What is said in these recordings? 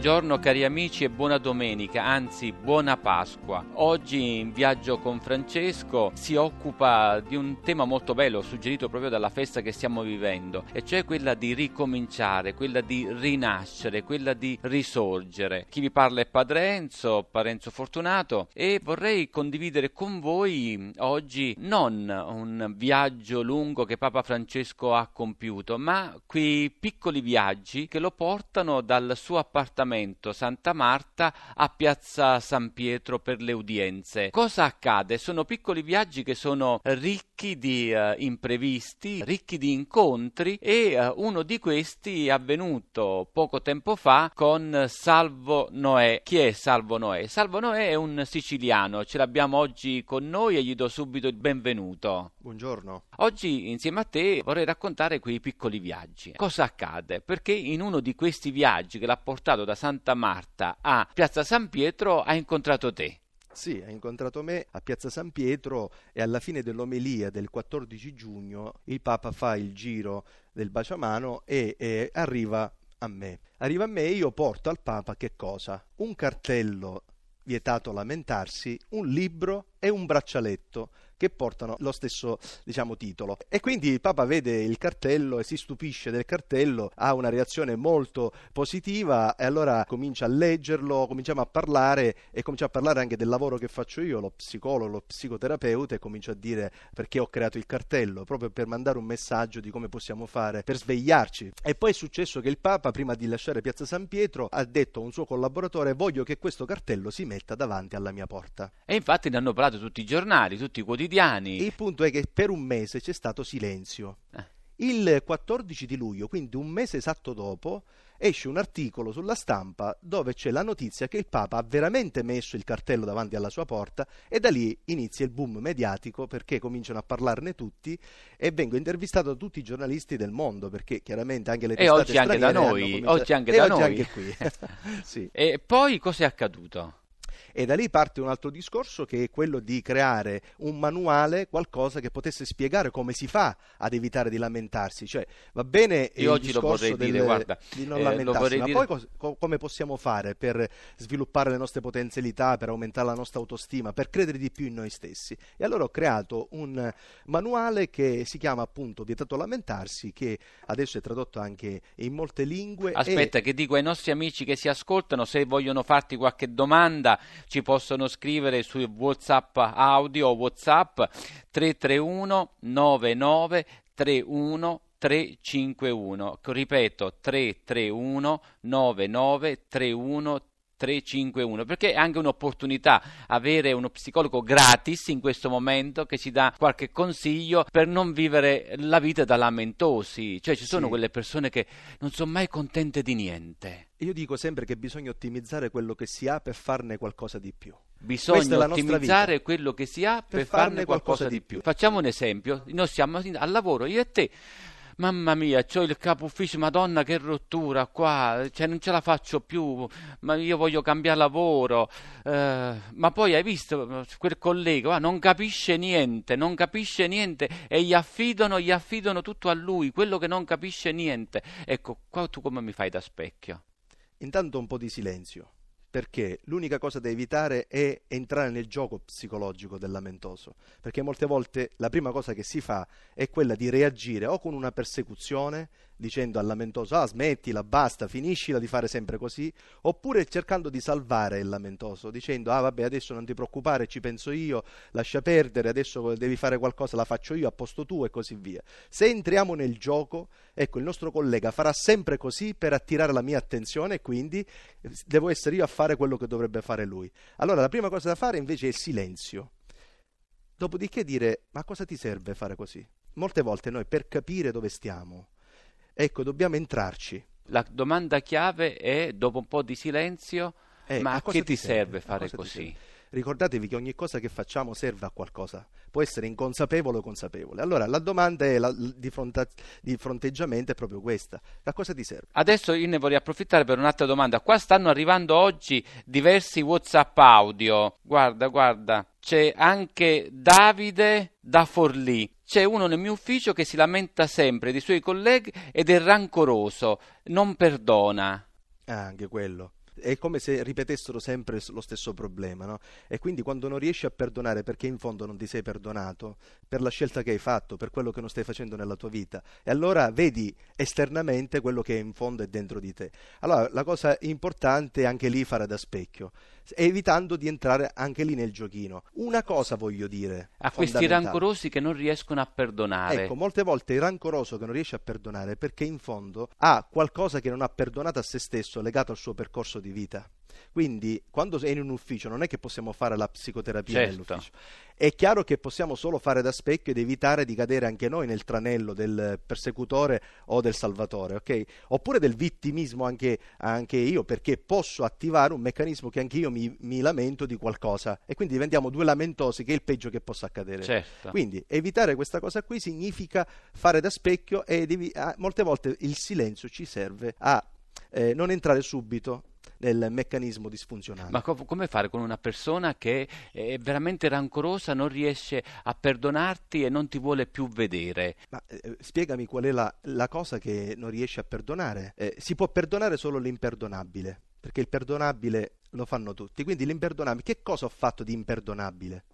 Buongiorno cari amici e buona domenica, anzi buona Pasqua. Oggi in viaggio con Francesco si occupa di un tema molto bello suggerito proprio dalla festa che stiamo vivendo, e cioè quella di ricominciare, quella di rinascere, quella di risorgere. Chi vi parla è Padre Enzo, Parenzo Fortunato e vorrei condividere con voi oggi non un viaggio lungo che Papa Francesco ha compiuto, ma quei piccoli viaggi che lo portano dal suo appartamento appuntamento Santa Marta a Piazza San Pietro per le udienze. Cosa accade? Sono piccoli viaggi che sono ricchi di uh, imprevisti, ricchi di incontri e uh, uno di questi è avvenuto poco tempo fa con Salvo Noè. Chi è Salvo Noè? Salvo Noè è un siciliano, ce l'abbiamo oggi con noi e gli do subito il benvenuto. Buongiorno. Oggi insieme a te vorrei raccontare quei piccoli viaggi. Cosa accade? Perché in uno di questi viaggi che l'ha portato da Santa Marta a Piazza San Pietro ha incontrato te. Sì, ha incontrato me a Piazza San Pietro e alla fine dell'omelia del 14 giugno il Papa fa il giro del baciamano e, e arriva a me. Arriva a me e io porto al Papa che cosa? Un cartello vietato lamentarsi, un libro e un braccialetto che portano lo stesso diciamo, titolo. E quindi il Papa vede il cartello e si stupisce del cartello, ha una reazione molto positiva e allora comincia a leggerlo, cominciamo a parlare e comincia a parlare anche del lavoro che faccio io, lo psicologo, lo psicoterapeuta e comincia a dire perché ho creato il cartello, proprio per mandare un messaggio di come possiamo fare per svegliarci. E poi è successo che il Papa, prima di lasciare Piazza San Pietro, ha detto a un suo collaboratore voglio che questo cartello si metta davanti alla mia porta. E infatti ne hanno parlato tutti i giornali, tutti i quotidiani quotidiani. Il punto è che per un mese c'è stato silenzio. Eh. Il 14 di luglio, quindi un mese esatto dopo, esce un articolo sulla stampa dove c'è la notizia che il Papa ha veramente messo il cartello davanti alla sua porta e da lì inizia il boom mediatico perché cominciano a parlarne tutti e vengo intervistato da tutti i giornalisti del mondo perché chiaramente anche le testate e oggi anche da noi, oggi anche da noi. Anche qui. sì. E poi cosa è accaduto? E da lì parte un altro discorso che è quello di creare un manuale, qualcosa che potesse spiegare come si fa ad evitare di lamentarsi. Cioè, va bene Io oggi lo vorrei del, dire, guarda, di non eh, lamentarsi, ma dire... poi co- co- come possiamo fare per sviluppare le nostre potenzialità, per aumentare la nostra autostima, per credere di più in noi stessi? E allora ho creato un manuale che si chiama appunto Vietato lamentarsi, che adesso è tradotto anche in molte lingue. Aspetta, e... che dico ai nostri amici che si ascoltano, se vogliono farti qualche domanda ci possono scrivere su WhatsApp audio o WhatsApp 331 99 31 351. Ripeto 331 99 31 351 perché è anche un'opportunità avere uno psicologo gratis in questo momento che ci dà qualche consiglio per non vivere la vita da lamentosi. Cioè ci sono sì. quelle persone che non sono mai contente di niente. Io dico sempre che bisogna ottimizzare quello che si ha per farne qualcosa di più. Bisogna ottimizzare quello che si ha per, per farne qualcosa, qualcosa di più. Facciamo un esempio: noi siamo al lavoro, io e te Mamma mia, c'ho il capo ufficio, madonna che rottura qua, cioè non ce la faccio più, ma io voglio cambiare lavoro. Eh, ma poi hai visto quel collega, ah, non capisce niente, non capisce niente e gli affidano, gli affidano tutto a lui, quello che non capisce niente. Ecco, qua tu come mi fai da specchio? Intanto un po' di silenzio perché l'unica cosa da evitare è entrare nel gioco psicologico del lamentoso, perché molte volte la prima cosa che si fa è quella di reagire o con una persecuzione, dicendo al lamentoso ah smettila, basta, finiscila di fare sempre così, oppure cercando di salvare il lamentoso, dicendo ah vabbè adesso non ti preoccupare, ci penso io, lascia perdere, adesso devi fare qualcosa, la faccio io a posto tuo e così via. Se entriamo nel gioco, ecco il nostro collega farà sempre così per attirare la mia attenzione e quindi devo essere io a fare quello che dovrebbe fare lui. Allora la prima cosa da fare invece è silenzio. Dopodiché dire ma cosa ti serve fare così? Molte volte noi per capire dove stiamo, Ecco, dobbiamo entrarci. La domanda chiave è, dopo un po' di silenzio, eh, ma a che ti serve, serve fare così? ricordatevi che ogni cosa che facciamo serve a qualcosa, può essere inconsapevole o consapevole. Allora la domanda è la, di, fronta, di, fronteggiamento è proprio questa, a cosa ti serve? Adesso io ne vorrei approfittare per un'altra domanda, qua stanno arrivando oggi diversi Whatsapp audio, guarda, guarda, c'è anche Davide da Forlì. C'è uno nel mio ufficio che si lamenta sempre dei suoi colleghi ed è rancoroso, non perdona. Ah, anche quello è come se ripetessero sempre lo stesso problema, no? E quindi quando non riesci a perdonare perché in fondo non ti sei perdonato per la scelta che hai fatto, per quello che non stai facendo nella tua vita, e allora vedi esternamente quello che in fondo è dentro di te. Allora la cosa importante è anche lì fare da specchio, evitando di entrare anche lì nel giochino. Una cosa voglio dire. A questi rancorosi che non riescono a perdonare. Ecco, molte volte il rancoroso che non riesce a perdonare perché in fondo ha qualcosa che non ha perdonato a se stesso legato al suo percorso di vita. Quindi, quando sei in un ufficio, non è che possiamo fare la psicoterapia certo. nell'ufficio. È chiaro che possiamo solo fare da specchio ed evitare di cadere anche noi nel tranello del persecutore o del salvatore, ok? Oppure del vittimismo anche, anche io, perché posso attivare un meccanismo che anche io mi, mi, lamento di qualcosa e quindi diventiamo due lamentosi, che è il peggio che possa accadere. Certo. Quindi evitare questa cosa qui significa fare da specchio e devi, ah, molte volte il silenzio ci serve a eh, non entrare subito nel meccanismo disfunzionale. Ma co- come fare con una persona che è veramente rancorosa, non riesce a perdonarti e non ti vuole più vedere? Ma, eh, spiegami qual è la, la, cosa che non riesce a perdonare. Eh, si può perdonare solo l'imperdonabile, perché il perdonabile lo fanno tutti. Quindi l'imperdonabile, che cosa ho fatto di imperdonabile?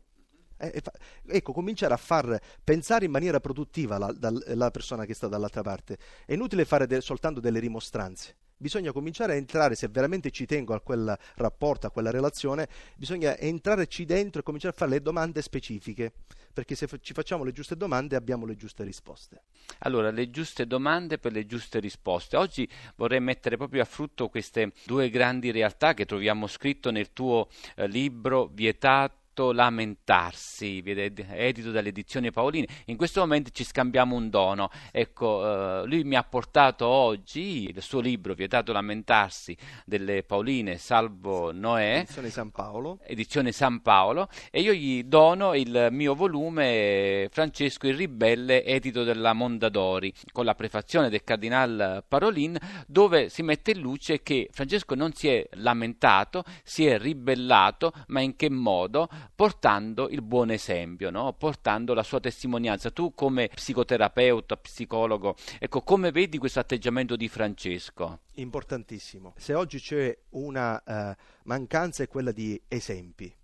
Eh, ecco, cominciare a far pensare in maniera produttiva la, la, la, persona che sta dall'altra parte. È inutile fare de- soltanto delle rimostranze bisogna cominciare a entrare, se veramente ci tengo a quel rapporto, a quella relazione, bisogna entrarci dentro e cominciare a fare le domande specifiche, perché se ci facciamo le giuste domande abbiamo le giuste risposte. Allora, le giuste domande per le giuste risposte. Oggi vorrei mettere proprio a frutto queste due grandi realtà che troviamo scritto nel tuo eh, libro Vietato lamentarsi, edito dalle edizioni Paoline. In questo momento ci scambiamo un dono. Ecco, eh, lui mi ha portato oggi il suo libro Vietato lamentarsi delle Paoline Salvo Noè, edizione San Paolo. Edizione San Paolo e io gli dono il mio volume Francesco il ribelle edito della Mondadori con la prefazione del cardinal Parolin dove si mette in luce che Francesco non si è lamentato, si è ribellato, ma in che modo? Portando il buon esempio, no? portando la sua testimonianza. Tu come psicoterapeuta, psicologo, ecco, come vedi questo atteggiamento di Francesco? Importantissimo. Se oggi c'è una uh, mancanza è quella di esempi.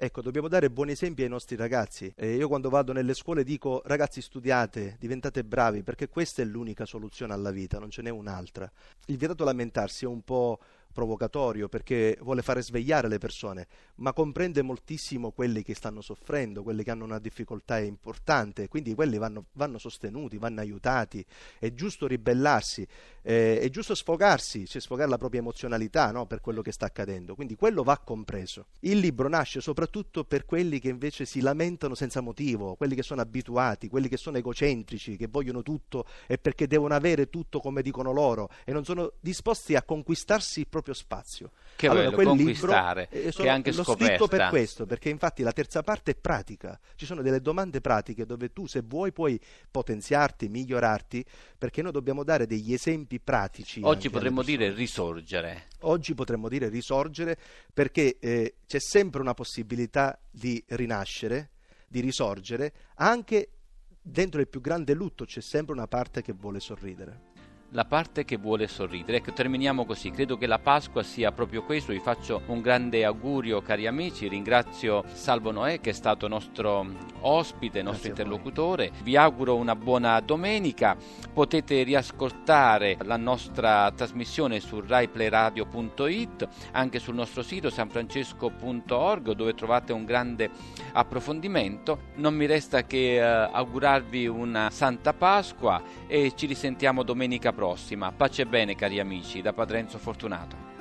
Ecco, dobbiamo dare buoni esempi ai nostri ragazzi. Eh, io quando vado nelle scuole dico ragazzi studiate, diventate bravi, perché questa è l'unica soluzione alla vita, non ce n'è un'altra. Il vietato lamentarsi è un po' provocatorio perché vuole fare svegliare le persone, ma comprende moltissimo quelli che stanno soffrendo, quelli che hanno una difficoltà importante, quindi quelli vanno, vanno sostenuti, vanno aiutati. È giusto ribellarsi, eh, è giusto sfogarsi, cioè sfogare la propria emozionalità no, per quello che sta accadendo, quindi quello va compreso. Il libro nasce soprattutto per quelli che invece si lamentano senza motivo, quelli che sono abituati, quelli che sono egocentrici, che vogliono tutto e perché devono avere tutto come dicono loro e non sono disposti a conquistarsi il proprio spazio. Che allora, bello, conquistare, libro, eh, sono, che anche l'ho scoperta. scritto per questo, perché infatti la terza parte è pratica. Ci sono delle domande pratiche dove tu, se vuoi, puoi potenziarti, migliorarti, perché noi dobbiamo dare degli esempi pratici. Oggi potremmo dire risorgere. Oggi potremmo dire risorgere perché eh, c'è sempre una possibilità di rinascere, di risorgere, anche dentro il più grande lutto c'è sempre una parte che vuole sorridere la parte che vuole sorridere. Ecco, terminiamo così. Credo che la Pasqua sia proprio questo. Vi faccio un grande augurio, cari amici. Ringrazio Salvo Noè, che è stato nostro ospite, nostro Grazie interlocutore. Vi auguro una buona domenica. Potete riascoltare la nostra trasmissione su raiplayradio.it, anche sul nostro sito sanfrancesco.org, dove trovate un grande approfondimento. Non mi resta che eh, augurarvi una Santa Pasqua e ci risentiamo domenica prossima. Pace e bene cari amici, da Padre Enzo Fortunato.